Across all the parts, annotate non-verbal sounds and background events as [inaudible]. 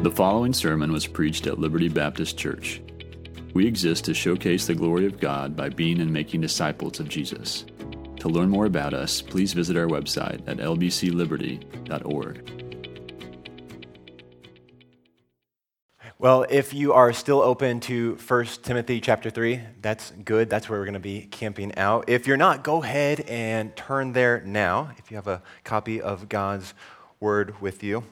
The following sermon was preached at Liberty Baptist Church. We exist to showcase the glory of God by being and making disciples of Jesus. To learn more about us, please visit our website at lbcliberty.org. Well, if you are still open to 1 Timothy chapter 3, that's good. That's where we're going to be camping out. If you're not, go ahead and turn there now if you have a copy of God's word with you.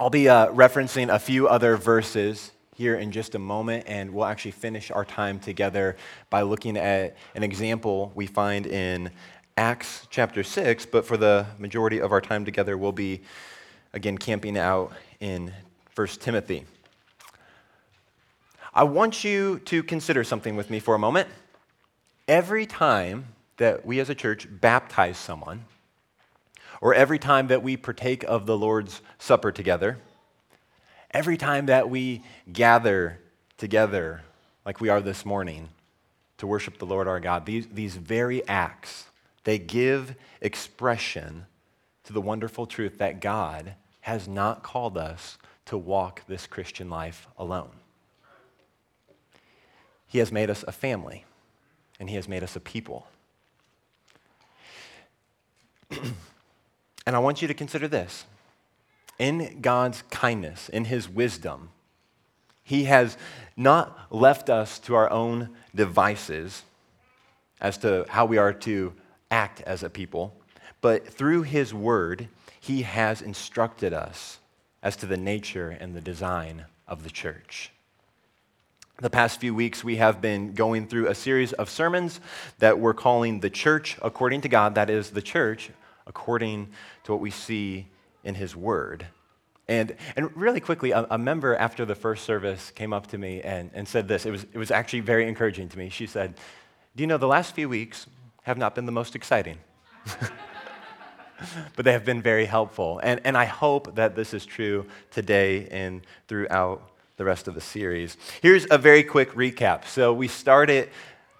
I'll be uh, referencing a few other verses here in just a moment, and we'll actually finish our time together by looking at an example we find in Acts chapter 6. But for the majority of our time together, we'll be again camping out in 1 Timothy. I want you to consider something with me for a moment. Every time that we as a church baptize someone, or every time that we partake of the Lord's Supper together, every time that we gather together, like we are this morning, to worship the Lord our God, these, these very acts, they give expression to the wonderful truth that God has not called us to walk this Christian life alone. He has made us a family, and He has made us a people. [clears throat] and I want you to consider this. In God's kindness, in His wisdom, He has not left us to our own devices as to how we are to act as a people, but through His Word, He has instructed us as to the nature and the design of the church. The past few weeks, we have been going through a series of sermons that we're calling The Church According to God. That is, the church according to what we see in His Word. And, and really quickly, a, a, member after the first service came up to me and, and said this. It was, it was actually very encouraging to me. She said, Do you know the last few weeks have not been the most exciting? [laughs] but they have been very helpful. And, and I hope that this is true today and throughout the rest of the series. Here's a very quick recap. So, we started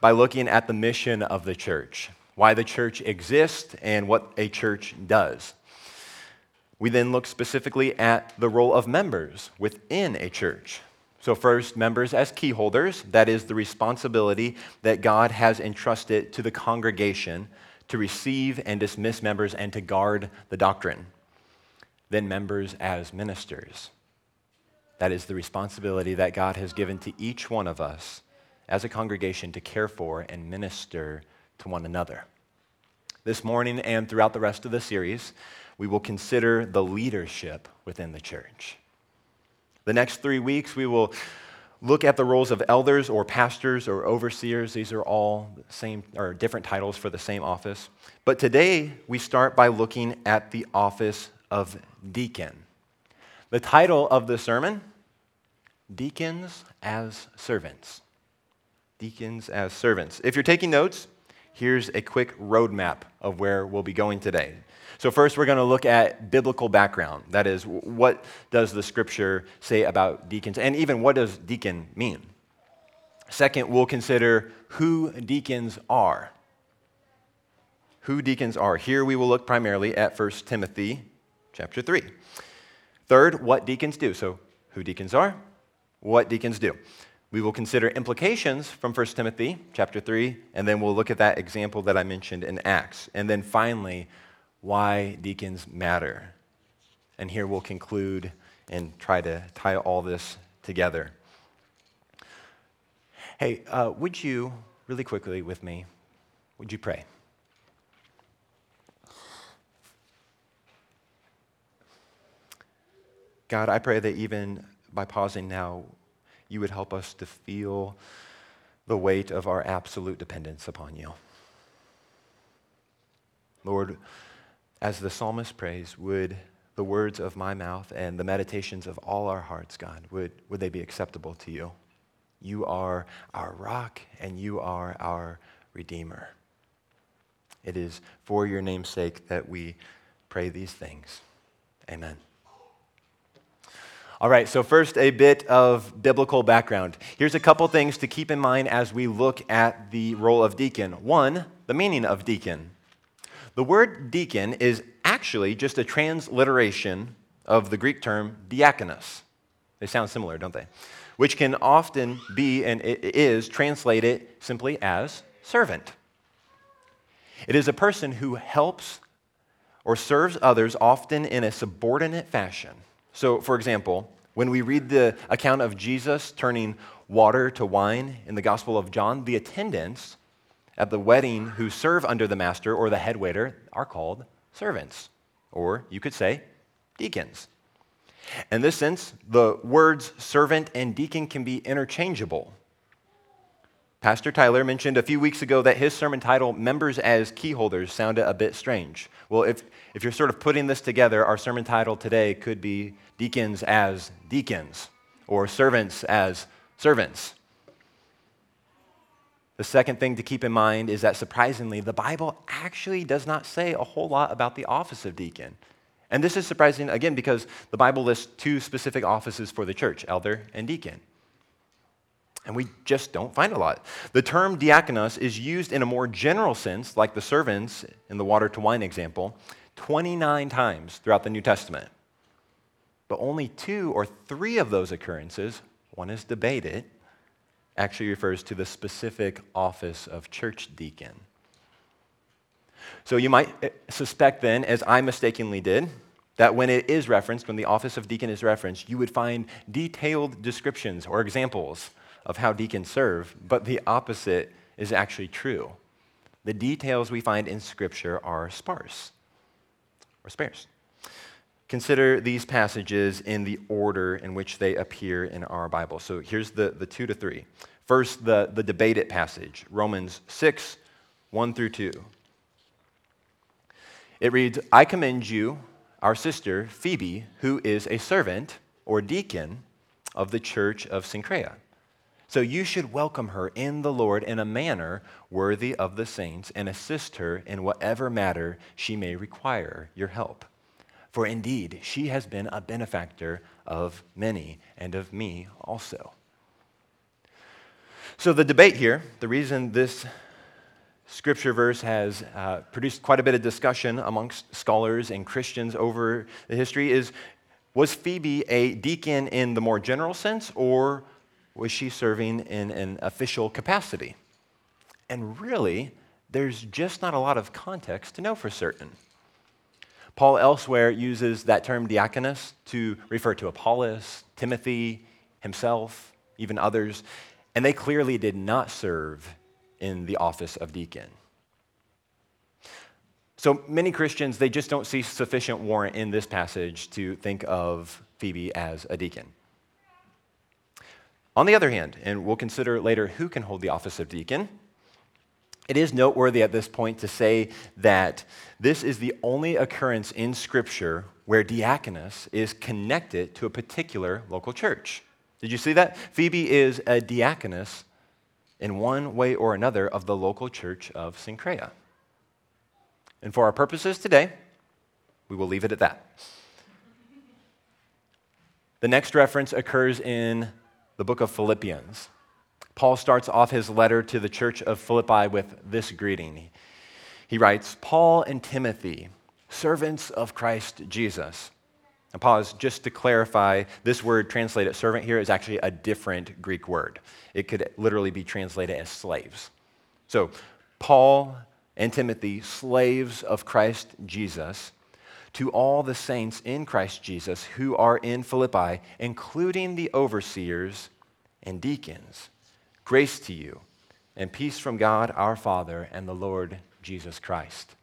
by looking at the mission of the church, why the church exists, and what a church does. We then look specifically at the role of members within a church. So, first, members as key holders, that is the responsibility that God has entrusted to the congregation to receive and dismiss members and to guard the doctrine. Then, members as ministers. That is the responsibility that God has given to each one of us as a congregation to care for and minister to one another. This morning and throughout the rest of the series, we will consider the leadership within the church. The next three weeks, we will look at the roles of elders or pastors or overseers. These are all same or different titles for the same office. But today, we start by looking at the office of deacon. The title of the sermon Deacons as Servants. Deacons as Servants. If you're taking notes, here's a quick roadmap of where we'll be going today. So, first, we're going to look at biblical background. That is, what does the scripture say about deacons? And even what does deacon mean? Second, we'll consider who deacons are. Who deacons are. Here we will look primarily at 1 Timothy chapter 3. Third, what deacons do. So, who deacons are, what deacons do. We will consider implications from 1 Timothy chapter 3, and then we'll look at that example that I mentioned in Acts. And then finally, why deacons matter. And here we'll conclude and try to tie all this together. Hey, uh, would you, really quickly with me, would you pray? God, I pray that even by pausing now, you would help us to feel the weight of our absolute dependence upon you. Lord, as the psalmist prays, would the words of my mouth and the meditations of all our hearts, God, would, would they be acceptable to you? You are our rock and you are our redeemer. It is for your name's sake that we pray these things. Amen. All right, so first, a bit of biblical background. Here's a couple things to keep in mind as we look at the role of deacon. One, the meaning of deacon. The word deacon is actually just a transliteration of the Greek term diakonos. They sound similar, don't they? Which can often be and is translated simply as servant. It is a person who helps or serves others, often in a subordinate fashion. So, for example, when we read the account of Jesus turning water to wine in the Gospel of John, the attendants at the wedding who serve under the master or the head waiter are called servants, or you could say deacons. In this sense, the words servant and deacon can be interchangeable. Pastor Tyler mentioned a few weeks ago that his sermon title, Members as Keyholders, sounded a bit strange. Well, if, if you're sort of putting this together, our sermon title today could be Deacons as Deacons or Servants as Servants. The second thing to keep in mind is that surprisingly, the Bible actually does not say a whole lot about the office of deacon. And this is surprising, again, because the Bible lists two specific offices for the church elder and deacon. And we just don't find a lot. The term diakonos is used in a more general sense, like the servants in the water to wine example, 29 times throughout the New Testament. But only two or three of those occurrences, one is debated, actually refers to the specific office of church deacon. So you might eh, suspect then, as I mistakenly did, that when it is referenced, when the office of deacon is referenced, you would find detailed descriptions or examples of how deacons serve, but the opposite is actually true. The details we find in Scripture are sparse or sparse. Consider these passages in the order in which they appear in our Bible. So here's the, the two to three. First, the, the debated passage, Romans 6, 1 through 2. It reads, I commend you, our sister Phoebe, who is a servant or deacon of the church of Cenchrea so you should welcome her in the Lord in a manner worthy of the saints and assist her in whatever matter she may require your help. For indeed, she has been a benefactor of many and of me also. So, the debate here, the reason this scripture verse has uh, produced quite a bit of discussion amongst scholars and Christians over the history is was Phoebe a deacon in the more general sense, or was she serving in an official capacity? And really, there's just not a lot of context to know for certain. Paul elsewhere uses that term diakonos to refer to Apollos, Timothy, himself, even others, and they clearly did not serve in the office of deacon. So many Christians, they just don't see sufficient warrant in this passage to think of Phoebe as a deacon. On the other hand, and we'll consider later who can hold the office of deacon, it is noteworthy at this point to say that this is the only occurrence in Scripture where diakonos is connected to a particular local church. Did you see that? Phoebe is a diakoness in one way or another of the local church of Cenchrea. And for our purposes today, we will leave it at that. The next reference occurs in the book of Philippians. Paul starts off his letter to the church of Philippi with this greeting. He writes, Paul and Timothy, servants of Christ Jesus. And pause, just to clarify, this word translated servant here is actually a different Greek word. It could literally be translated as slaves. So, Paul and Timothy, slaves of Christ Jesus, to all the saints in Christ Jesus who are in Philippi, including the overseers and deacons. Grace to you and peace from God our Father and the Lord Jesus Christ.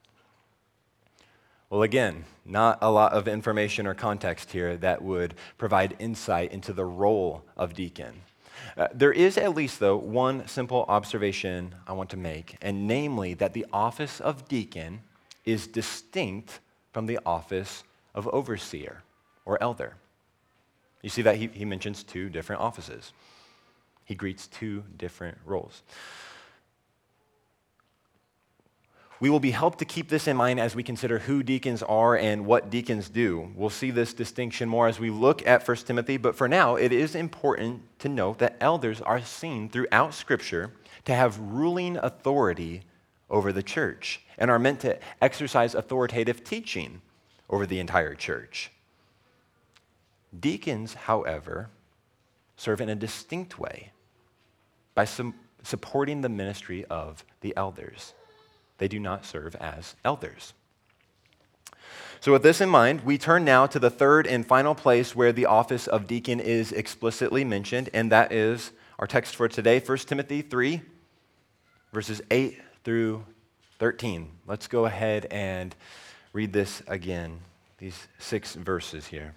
Well, again, not a lot of information or context here that would provide insight into the role of deacon. Uh, there is at least, though, one simple observation I want to make, and namely that the office of deacon is distinct from the office of overseer or elder. You see that he, he mentions two different offices. He greets two different roles. We will be helped to keep this in mind as we consider who deacons are and what deacons do. We'll see this distinction more as we look at 1 Timothy, but for now, it is important to note that elders are seen throughout Scripture to have ruling authority over the church and are meant to exercise authoritative teaching over the entire church. Deacons, however, serve in a distinct way by some, supporting the ministry of the elders. They do not serve as elders. So, with this in mind, we turn now to the third and final place where the office of deacon is explicitly mentioned, and that is our text for today, 1 Timothy 3, verses 8 through 13. Let's go ahead and read this again, these six verses here.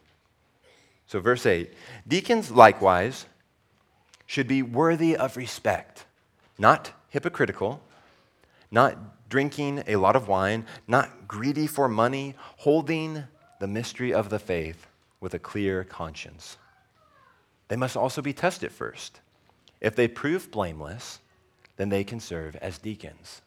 So, verse 8 Deacons likewise should be worthy of respect, not hypocritical, not drinking a lot of wine, not greedy for money, holding the mystery of the faith with a clear conscience. They must also be tested first. If they prove blameless, then they can serve as deacons.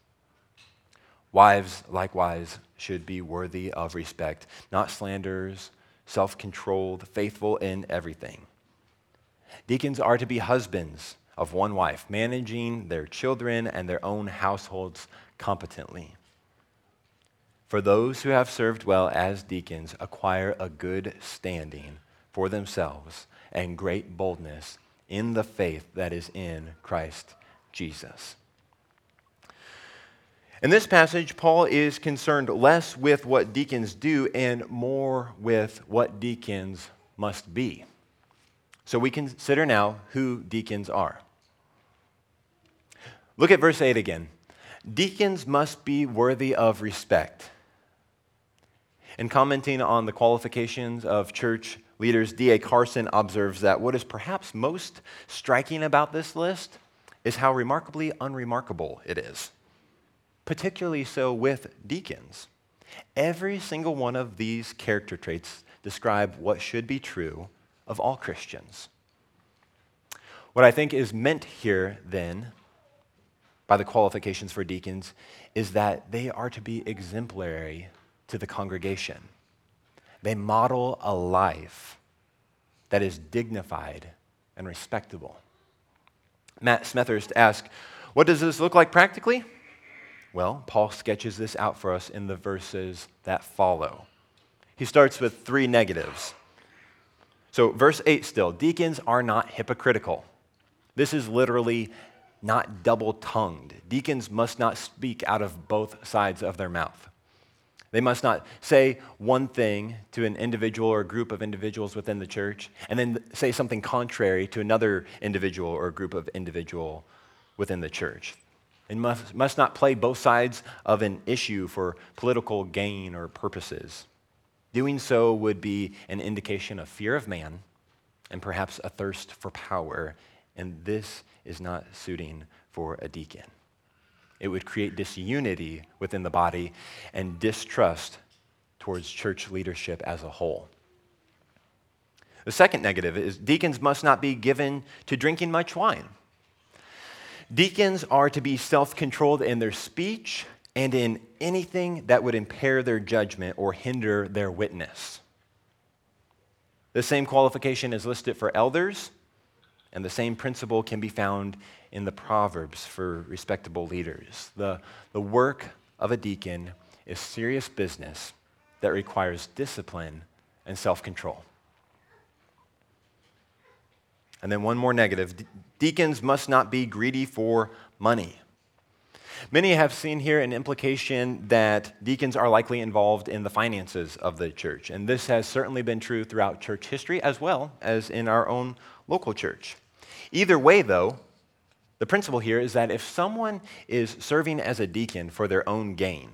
Wives, likewise, should be worthy of respect, not slanderers, self controlled, faithful in everything. Deacons are to be husbands of one wife, managing their children and their own households competently. For those who have served well as deacons acquire a good standing for themselves and great boldness in the faith that is in Christ Jesus. In this passage, Paul is concerned less with what deacons do and more with what deacons must be. So we consider now who deacons are. Look at verse 8 again. Deacons must be worthy of respect. In commenting on the qualifications of church leaders, D.A. Carson observes that what is perhaps most striking about this list is how remarkably unremarkable it is, particularly so with deacons. Every single one of these character traits describe what should be true of all Christians. What I think is meant here, then, by the qualifications for deacons is that they are to be exemplary to the congregation. They model a life that is dignified and respectable. Matt Smethurst asked, What does this look like practically? Well, Paul sketches this out for us in the verses that follow. He starts with three negatives. So, verse 8 still deacons are not hypocritical. This is literally not double tongued. Deacons must not speak out of both sides of their mouth. They must not say one thing to an individual or group of individuals within the church and then say something contrary to another individual or group of individual within the church. They must, must not play both sides of an issue for political gain or purposes. Doing so would be an indication of fear of man and perhaps a thirst for power, and this is not suiting for a deacon. It would create disunity within the body and distrust towards church leadership as a whole. The second negative is deacons must not be given to drinking much wine. Deacons are to be self controlled in their speech and in anything that would impair their judgment or hinder their witness. The same qualification is listed for elders, and the same principle can be found in the Proverbs for respectable leaders. The, the work of a deacon is serious business that requires discipline and self control. And then one more negative deacons must not be greedy for money. Many have seen here an implication that deacons are likely involved in the finances of the church. And this has certainly been true throughout church history as well as in our own local church. Either way, though, the principle here is that if someone is serving as a deacon for their own gain,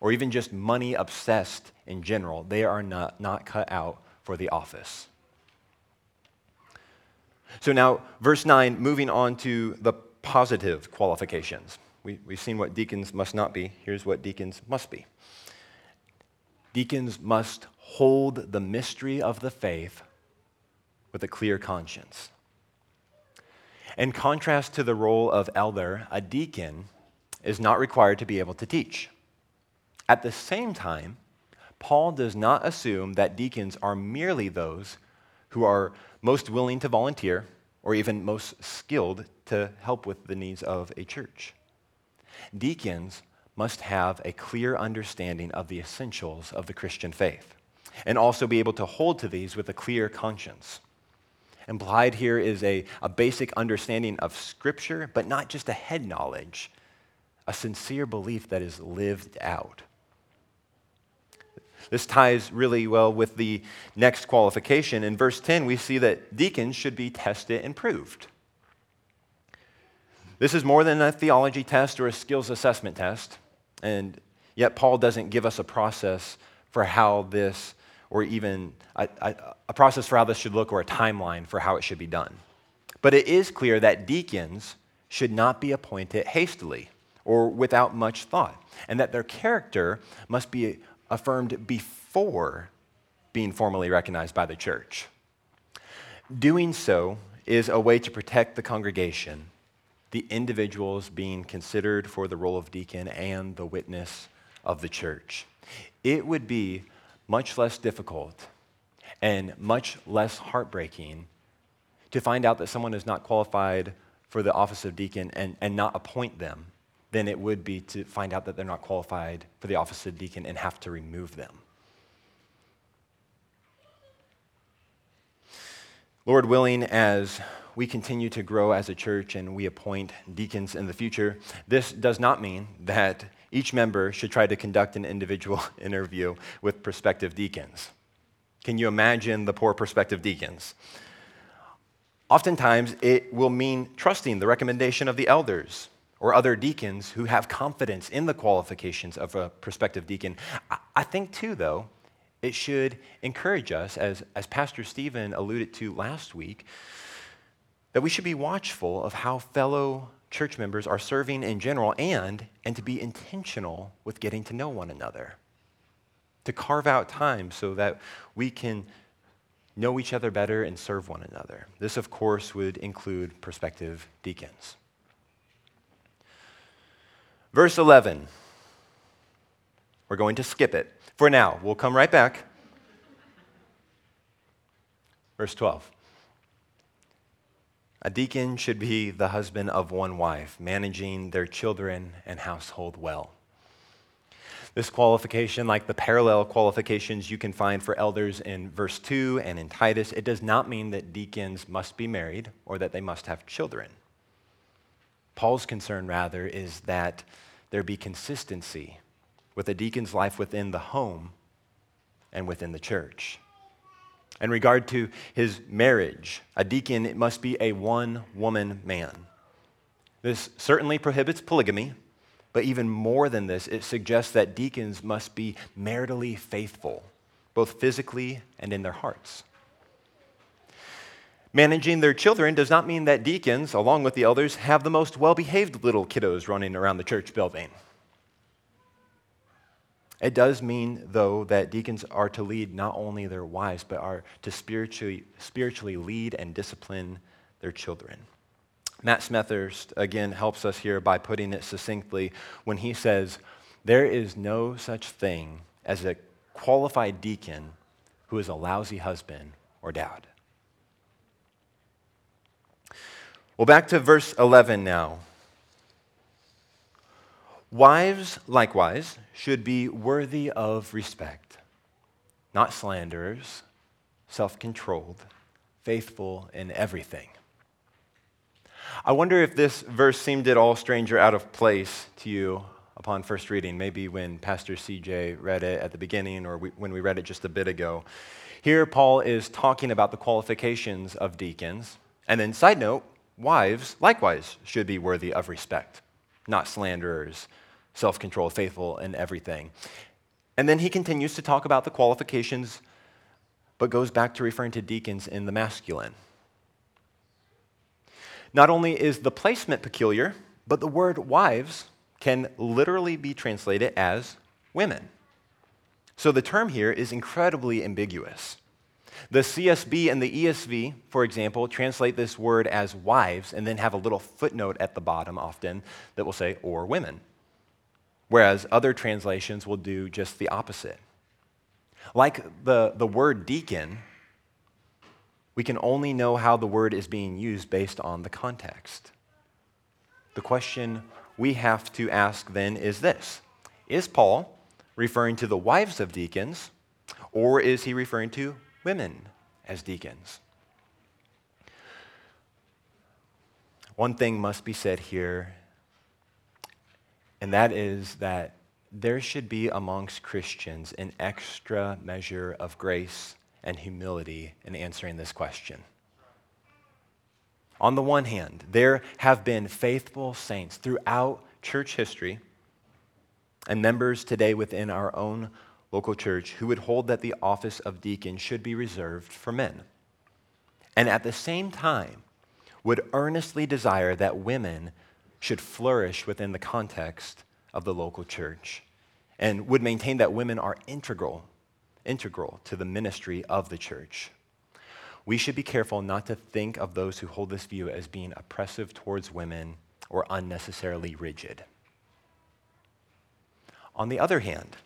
or even just money obsessed in general, they are not, not cut out for the office. So now, verse 9, moving on to the positive qualifications. We, we've seen what deacons must not be. Here's what deacons must be deacons must hold the mystery of the faith with a clear conscience. In contrast to the role of elder, a deacon is not required to be able to teach. At the same time, Paul does not assume that deacons are merely those who are most willing to volunteer or even most skilled to help with the needs of a church. Deacons must have a clear understanding of the essentials of the Christian faith and also be able to hold to these with a clear conscience. Implied here is a, a basic understanding of Scripture, but not just a head knowledge, a sincere belief that is lived out. This ties really well with the next qualification. In verse 10, we see that deacons should be tested and proved. This is more than a theology test or a skills assessment test, and yet Paul doesn't give us a process for how this, or even a, a, a, process for how this should look or a timeline for how it should be done. But it is clear that deacons should not be appointed hastily or without much thought, and that their character must be affirmed before being formally recognized by the church. Doing so is a way to protect the congregation, the individuals being considered for the role of deacon, and the witness of the church. It would be much less difficult and much less heartbreaking to find out that someone is not qualified for the office of deacon and, and not appoint them than it would be to find out that they're not qualified for the office of deacon and have to remove them. Lord willing, as we continue to grow as a church and we appoint deacons in the future, this does not mean that each member should try to conduct an individual [laughs] interview with prospective deacons. Can you imagine the poor prospective deacons? Oftentimes, it will mean trusting the recommendation of the elders or other deacons who have confidence in the qualifications of a prospective deacon. I think, too, though, it should encourage us, as, as Pastor Stephen alluded to last week, that we should be watchful of how fellow church members are serving in general and, and to be intentional with getting to know one another. To carve out time so that we can know each other better and serve one another. This, of course, would include prospective deacons. Verse 11. We're going to skip it for now. We'll come right back. Verse 12. A deacon should be the husband of one wife, managing their children and household well. This qualification, like the parallel qualifications you can find for elders in verse 2 and in Titus, it does not mean that deacons must be married or that they must have children. Paul's concern, rather, is that there be consistency with a deacon's life within the home and within the church. In regard to his marriage, a deacon it must be a one woman man. This certainly prohibits polygamy, but even more than this, it suggests that deacons must be maritally faithful, both physically and in their hearts. Managing their children does not mean that deacons, along with the elders, have the most well behaved little kiddos running around the church building. It does mean, though, that deacons are to lead not only their wives, but are to spiritually, spiritually lead and discipline their children. Matt Smethurst, again, helps us here by putting it succinctly when he says, There is no such thing as a qualified deacon who is a lousy husband or dad. Well, back to verse 11 now. Wives, likewise, should be worthy of respect, not slanderers, self controlled, faithful in everything. I wonder if this verse seemed at all strange or out of place to you upon first reading, maybe when Pastor CJ read it at the beginning or we, when we read it just a bit ago. Here, Paul is talking about the qualifications of deacons. And then, side note, Wives, likewise, should be worthy of respect, not slanderers, self controlled, faithful in everything. And then he continues to talk about the qualifications, but goes back to referring to deacons in the masculine. Not only is the placement peculiar, but the word wives can literally be translated as women. So the term here is incredibly ambiguous. The CSB and the ESV, for example, translate this word as wives and then have a little footnote at the bottom often that will say, or women. Whereas other translations will do just the opposite. Like the, the word deacon, we can only know how the word is being used based on the context. The question we have to ask then is this Is Paul referring to the wives of deacons, or is he referring to women as deacons. one thing must be said here, and that is that there should be amongst Christians an extra measure of grace and humility in answering this question. On the one hand, there have been faithful saints throughout church history and members today within our own local church who would hold that the office of deacon should be reserved for men. And at the same time, would earnestly desire that women should flourish within the context of the local church and would maintain that women are integral integral to the ministry of the church. We should be careful not to think of those who hold this view as being oppressive towards women or unnecessarily rigid. On the other hand,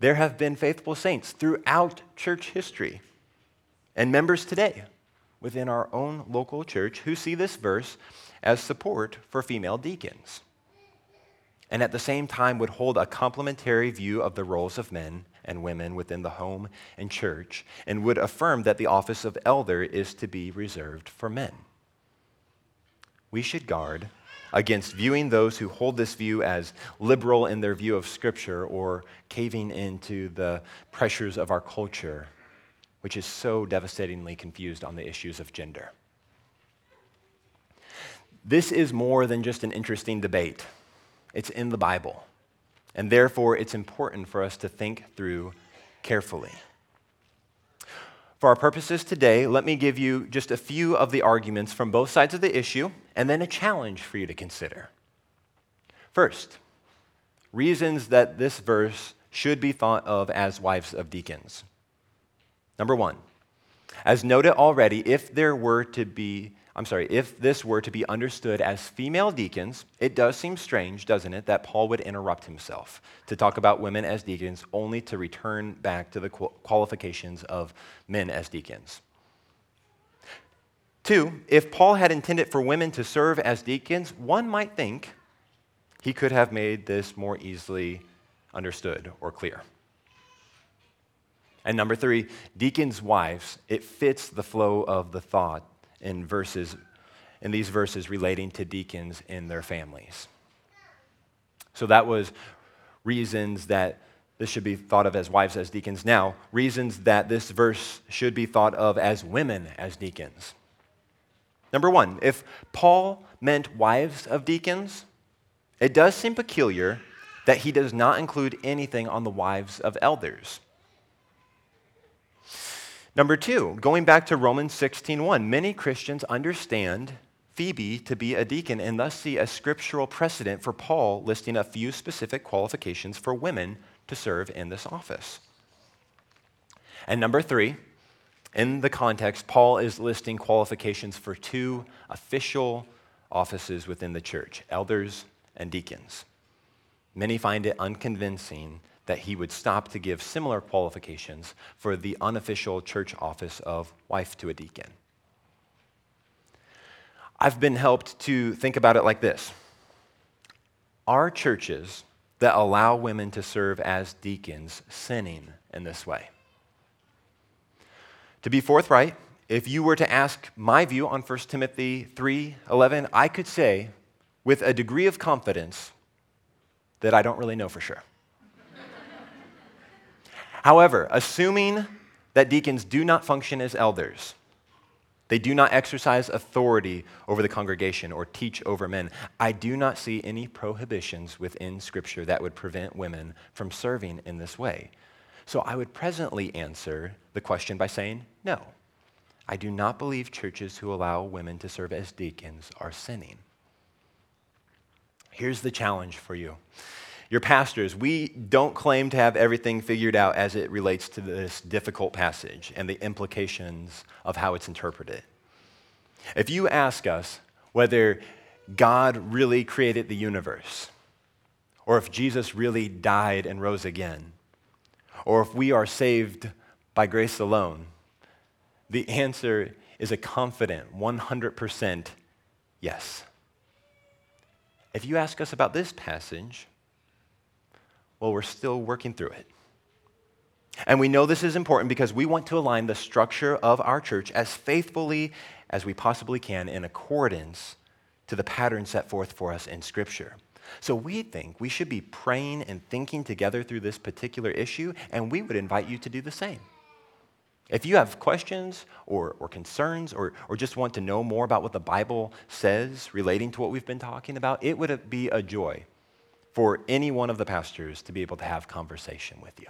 there have been faithful saints throughout church history and members today within our own local church who see this verse as support for female deacons and at the same time would hold a complementary view of the roles of men and women within the home and church, and would affirm that the office of elder is to be reserved for men. We should guard against viewing those who hold this view as liberal in their view of Scripture or caving into the pressures of our culture, which is so devastatingly confused on the issues of gender. This is more than just an interesting debate, it's in the Bible and therefore it's important for us to think through carefully. For our purposes today, let me give you just a few of the arguments from both sides of the issue and then a challenge for you to consider. First, reasons that this verse should be thought of as wives of deacons. Number one, as noted already, if there were to be I'm sorry, if this were to be understood as female deacons, it does seem strange, doesn't it, that Paul would interrupt himself to talk about women as deacons only to return back to the qualifications of men as deacons. Two, if Paul had intended for women to serve as deacons, one might think he could have made this more easily understood or clear. And number three, deacons' wives, it fits the flow of the thought in verses in these verses relating to deacons in their families. So that was reasons that this should be thought of as wives as deacons. Now, reasons that this verse should be thought of as women as deacons. Number one, if Paul meant wives of deacons, it does seem peculiar that he does not include anything on the wives of elders. Number two, going back to Romans 16:1, many Christians understand Phoebe to be a deacon and thus see a scriptural precedent for Paul listing a few specific qualifications for women to serve in this office. And number three, in the context, Paul is listing qualifications for two official offices within the church elders and deacons. Many find it unconvincing that he would stop to give similar qualifications for the unofficial church office of wife to a deacon. I've been helped to think about it like this Are churches that allow women to serve as deacons sinning in this way? To be forthright, if you were to ask my view on 1 Timothy 3:11, I could say with a degree of confidence that I don't really know for sure. However, assuming that deacons do not function as elders, they do not exercise authority over the congregation or teach over men. I do not see any prohibitions within Scripture that would prevent women from serving in this way. So I would presently answer the question by saying no. I do not believe churches who allow women to serve as deacons are sinning. Here's the challenge for you your pastors, we don't claim to have everything figured out as it relates to this difficult passage and the implications of how it's interpreted. If you ask us whether God really created the universe, or if Jesus really died and rose again, or if we are saved by grace alone, the answer is a confident 100% yes. If you ask us about this passage, well, we're still working through it. And we know this is important because we want to align the structure of our church as faithfully as we possibly can in accordance to the pattern set forth for us in Scripture. So we think we should be praying and thinking together through this particular issue, and we would invite you to do the same. If you have questions or, or concerns or, or just want to know more about what the Bible says relating to what we've been talking about, it would be a joy for any one of the pastors to be able to have conversation with you.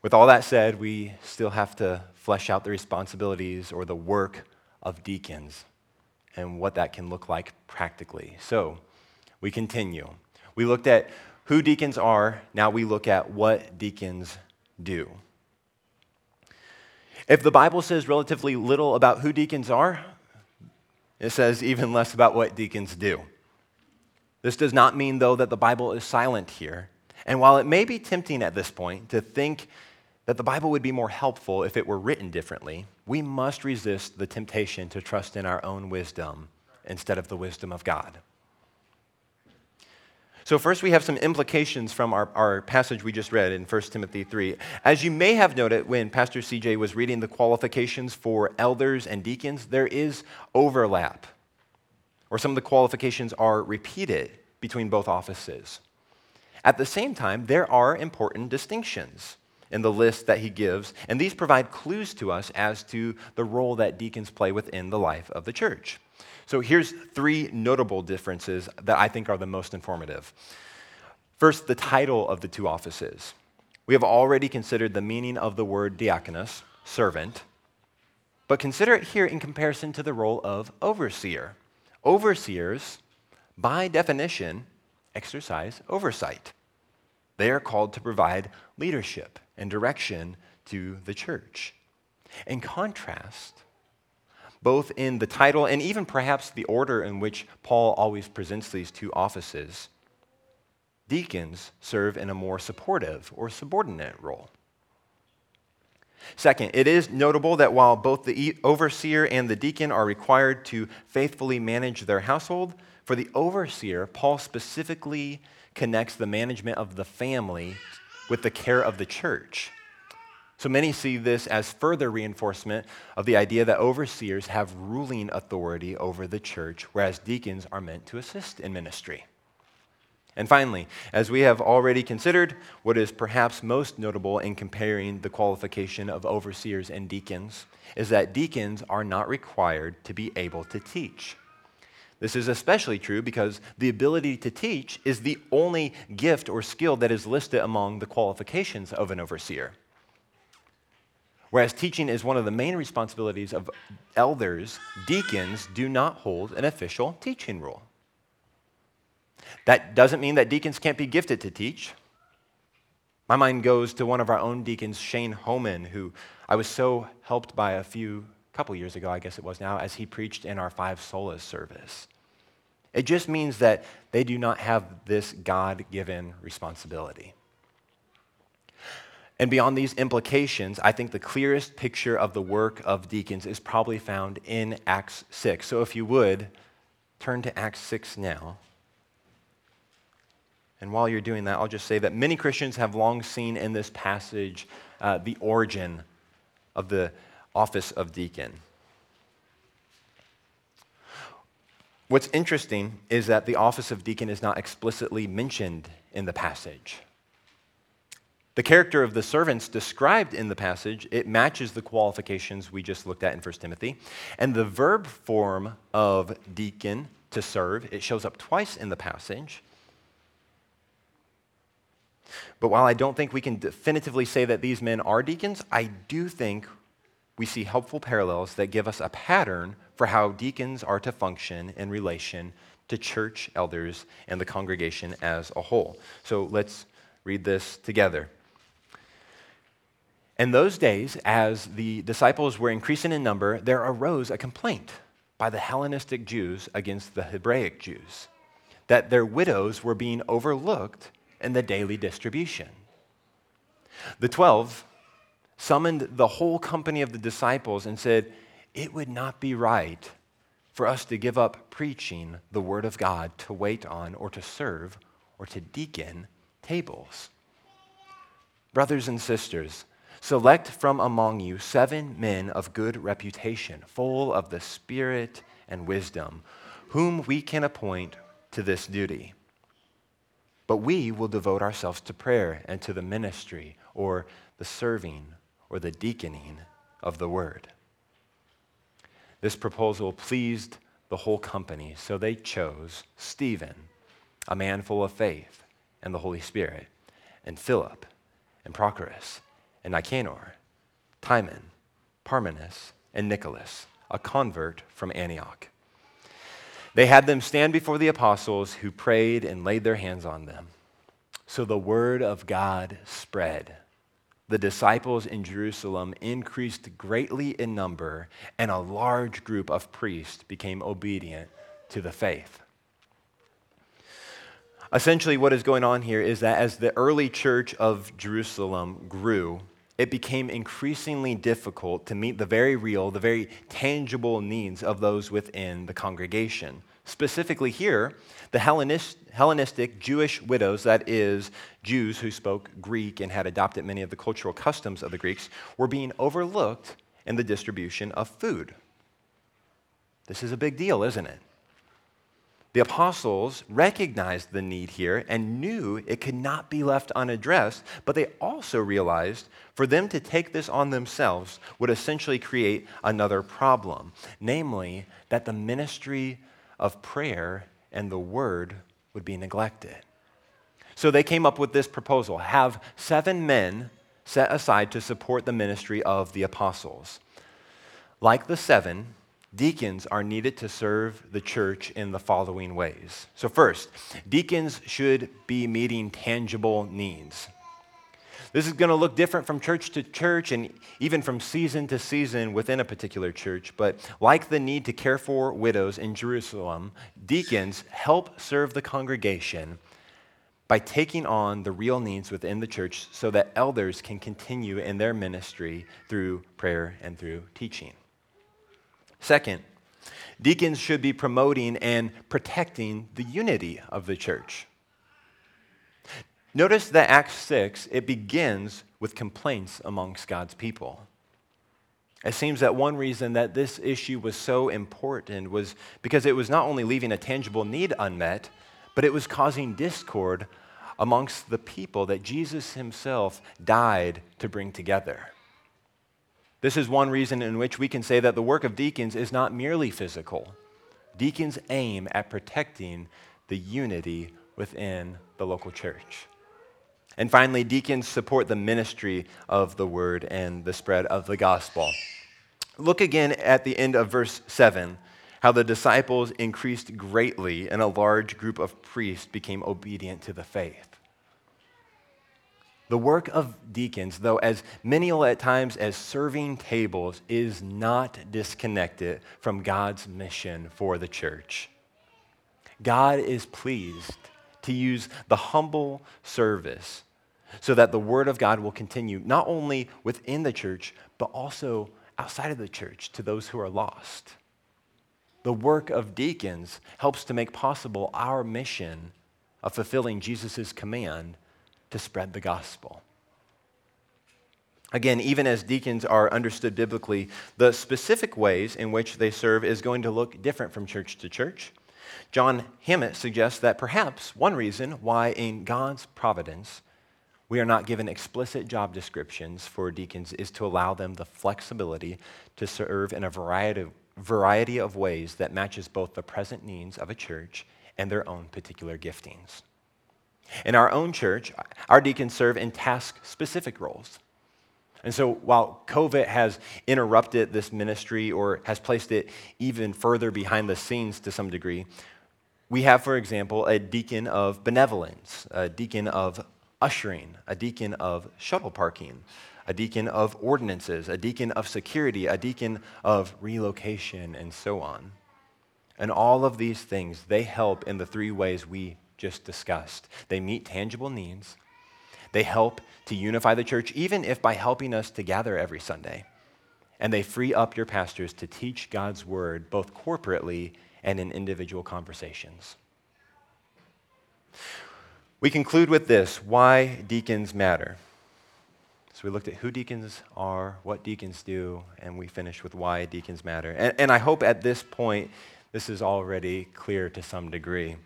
With all that said, we still have to flesh out the responsibilities or the work of deacons and what that can look like practically. So we continue. We looked at who deacons are, now we look at what deacons do. If the Bible says relatively little about who deacons are, it says even less about what deacons do. This does not mean, though, that the Bible is silent here. And while it may be tempting at this point to think that the Bible would be more helpful if it were written differently, we must resist the temptation to trust in our own wisdom instead of the wisdom of God. So, first, we have some implications from our, our passage we just read in 1 Timothy 3. As you may have noted when Pastor CJ was reading the qualifications for elders and deacons, there is overlap, or some of the qualifications are repeated between both offices. At the same time, there are important distinctions in the list that he gives, and these provide clues to us as to the role that deacons play within the life of the church. So here's three notable differences that I think are the most informative. First, the title of the two offices. We have already considered the meaning of the word diakonos, servant, but consider it here in comparison to the role of overseer. Overseers, by definition, exercise oversight. They are called to provide leadership and direction to the church. In contrast, both in the title and even perhaps the order in which Paul always presents these two offices. Deacons serve in a more supportive or subordinate role. Second, it is notable that while both the overseer and the deacon are required to faithfully manage their household, for the overseer, Paul specifically connects the management of the family with the care of the church. So many see this as further reinforcement of the idea that overseers have ruling authority over the church, whereas deacons are meant to assist in ministry. And finally, as we have already considered, what is perhaps most notable in comparing the qualification of overseers and deacons is that deacons are not required to be able to teach. This is especially true because the ability to teach is the only gift or skill that is listed among the qualifications of an overseer. Whereas teaching is one of the main responsibilities of elders, deacons do not hold an official teaching role. That doesn't mean that deacons can't be gifted to teach. My mind goes to one of our own deacons, Shane Homan, who I was so helped by a few couple years ago, I guess it was now, as he preached in our five solas service. It just means that they do not have this God given responsibility. And beyond these implications, I think the clearest picture of the work of deacons is probably found in Acts 6. So if you would, turn to Acts 6 now. And while you're doing that, I'll just say that many Christians have long seen in this passage uh, the origin of the office of deacon. What's interesting is that the office of deacon is not explicitly mentioned in the passage. The character of the servants described in the passage, it matches the qualifications we just looked at in 1 Timothy. And the verb form of deacon, to serve, it shows up twice in the passage. But while I don't think we can definitively say that these men are deacons, I do think we see helpful parallels that give us a pattern for how deacons are to function in relation to church elders and the congregation as a whole. So let's read this together. In those days, as the disciples were increasing in number, there arose a complaint by the Hellenistic Jews against the Hebraic Jews that their widows were being overlooked in the daily distribution. The twelve summoned the whole company of the disciples and said, It would not be right for us to give up preaching the word of God to wait on or to serve or to deacon tables. Brothers and sisters, Select from among you seven men of good reputation, full of the Spirit and wisdom, whom we can appoint to this duty. But we will devote ourselves to prayer and to the ministry, or the serving, or the deaconing of the word. This proposal pleased the whole company, so they chose Stephen, a man full of faith and the Holy Spirit, and Philip, and Prochorus, and Nicanor, Timon, Parmenas, and Nicholas, a convert from Antioch. They had them stand before the apostles who prayed and laid their hands on them. So the word of God spread. The disciples in Jerusalem increased greatly in number, and a large group of priests became obedient to the faith. Essentially, what is going on here is that as the early church of Jerusalem grew, it became increasingly difficult to meet the very real, the very tangible needs of those within the congregation. Specifically, here, the Hellenist, Hellenistic Jewish widows, that is, Jews who spoke Greek and had adopted many of the cultural customs of the Greeks, were being overlooked in the distribution of food. This is a big deal, isn't it? The apostles recognized the need here and knew it could not be left unaddressed, but they also realized for them to take this on themselves would essentially create another problem, namely that the ministry of prayer and the word would be neglected. So they came up with this proposal have seven men set aside to support the ministry of the apostles. Like the seven, deacons are needed to serve the church in the following ways. So, first, deacons should be meeting tangible needs. This is going to look different from church to church and even from season to season within a particular church. But like the need to care for widows in Jerusalem, deacons help serve the congregation by taking on the real needs within the church so that elders can continue in their ministry through prayer and through teaching. Second, deacons should be promoting and protecting the unity of the church. Notice that Acts 6, it begins with complaints amongst God's people. It seems that one reason that this issue was so important was because it was not only leaving a tangible need unmet, but it was causing discord amongst the people that Jesus himself died to bring together. This is one reason in which we can say that the work of deacons is not merely physical. Deacons aim at protecting the unity within the local church. And finally, deacons support the ministry of the word and the spread of the gospel. Look again at the end of verse 7 how the disciples increased greatly and a large group of priests became obedient to the faith. The work of deacons, though as menial at times as serving tables, is not disconnected from God's mission for the church. God is pleased to use the humble service so that the word of God will continue not only within the church, but also outside of the church to those who are lost. The work of deacons helps to make possible our mission of fulfilling Jesus' command to spread the gospel. Again, even as deacons are understood biblically, the specific ways in which they serve is going to look different from church to church. John Hammett suggests that perhaps one reason why, in God's providence, we are not given explicit job descriptions for deacons is to allow them the flexibility to serve in a variety of, variety of ways that matches both the present needs of a church and their own particular giftings. In our own church, our deacons serve in task specific roles. And so while COVID has interrupted this ministry or has placed it even further behind the scenes to some degree, we have, for example, a deacon of benevolence, a deacon of ushering, a deacon of shuttle parking, a deacon of ordinances, a deacon of security, a deacon of relocation, and so on. And all of these things, they help in the three ways we just discussed. They meet tangible needs, they help to unify the church, even if by helping us to gather every Sunday. And they free up your pastors to teach God's word both corporately and in individual conversations. We conclude with this why deacons matter. So we looked at who deacons are, what deacons do, and we finished with why deacons matter. And, and I hope at this point this is already clear to some degree.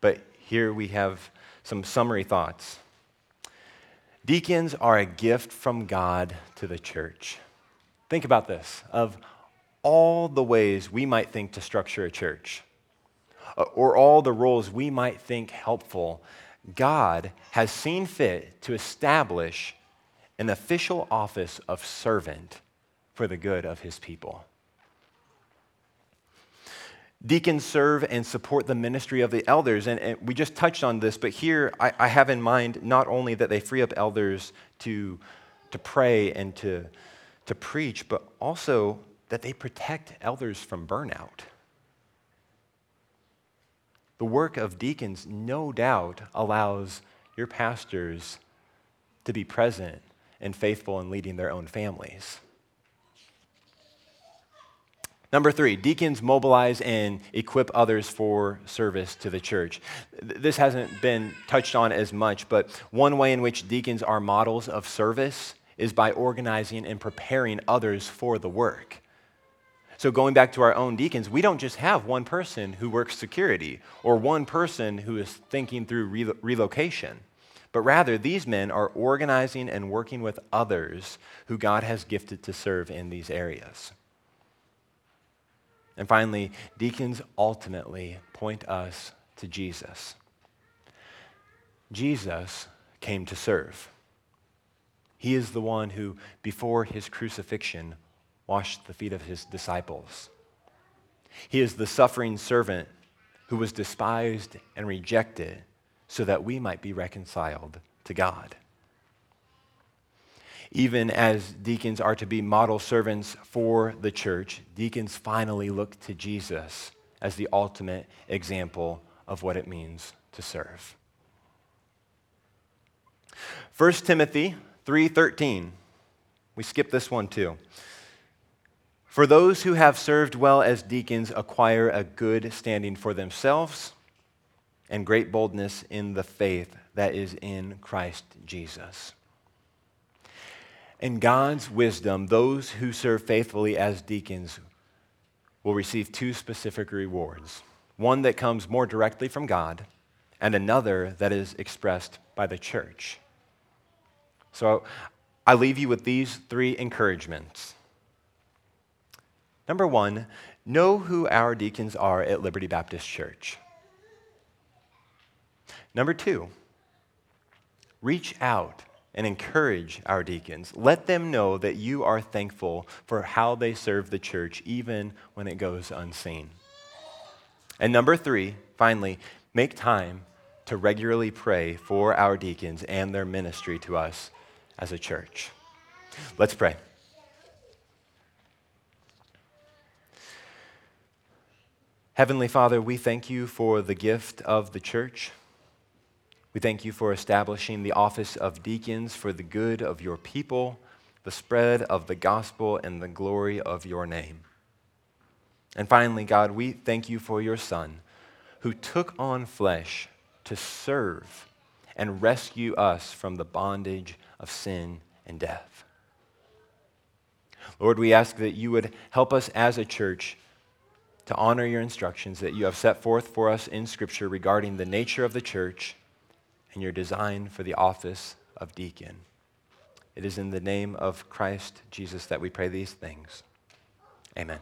But here we have some summary thoughts. Deacons are a gift from God to the church. Think about this of all the ways we might think to structure a church, uh, or all the roles we might think helpful, God has seen fit to establish an official office of servant for the good of his people. Deacons serve and support the ministry of the elders. And, and we just touched on this, but here I, I, have in mind not only that they free up elders to, to pray and to, to preach, but also that they protect elders from burnout. The work of deacons, no doubt, allows your pastors to be present and faithful in leading their own families. Number three, deacons mobilize and equip others for service to the church. This hasn't been touched on as much, but one way in which deacons are models of service is by organizing and preparing others for the work. So, going back to our own deacons, we don't just have one person who works security or one person who is thinking through re- relocation, but rather these men are organizing and working with others who God has gifted to serve in these areas. And finally, deacons ultimately point us to Jesus. Jesus came to serve. He is the one who, before his crucifixion, washed the feet of his disciples. He is the suffering servant who was despised and rejected so that we might be reconciled to God even as deacons are to be model servants for the church, deacons finally look to Jesus as the ultimate example of what it means to serve. 1 Timothy 3:13. We skip this one too. For those who have served well as deacons acquire a good standing for themselves and great boldness in the faith that is in Christ Jesus. In God's wisdom, those who serve faithfully as deacons will receive two specific rewards one that comes more directly from God, and another that is expressed by the church. So I leave you with these three encouragements. Number one, know who our deacons are at Liberty Baptist Church. Number two, reach out and encourage our deacons. Let them know that you are thankful for how they serve the church, even when it goes unseen. And number three, finally, make time to regularly pray for our deacons and their ministry to us as a church. Let's pray. Heavenly Father, we thank you for the gift of the church. We thank you for establishing the office of deacons for the good of your people, the spread of the gospel, and the glory of your name. And finally, God, we thank you for your Son who took on flesh to serve and rescue us from the bondage of sin and death. Lord, we ask that you would help us as a church to honor your instructions that you have set forth for us in Scripture regarding the nature of the church and your design for the office of deacon. It is in the name of Christ Jesus that we pray these things. Amen.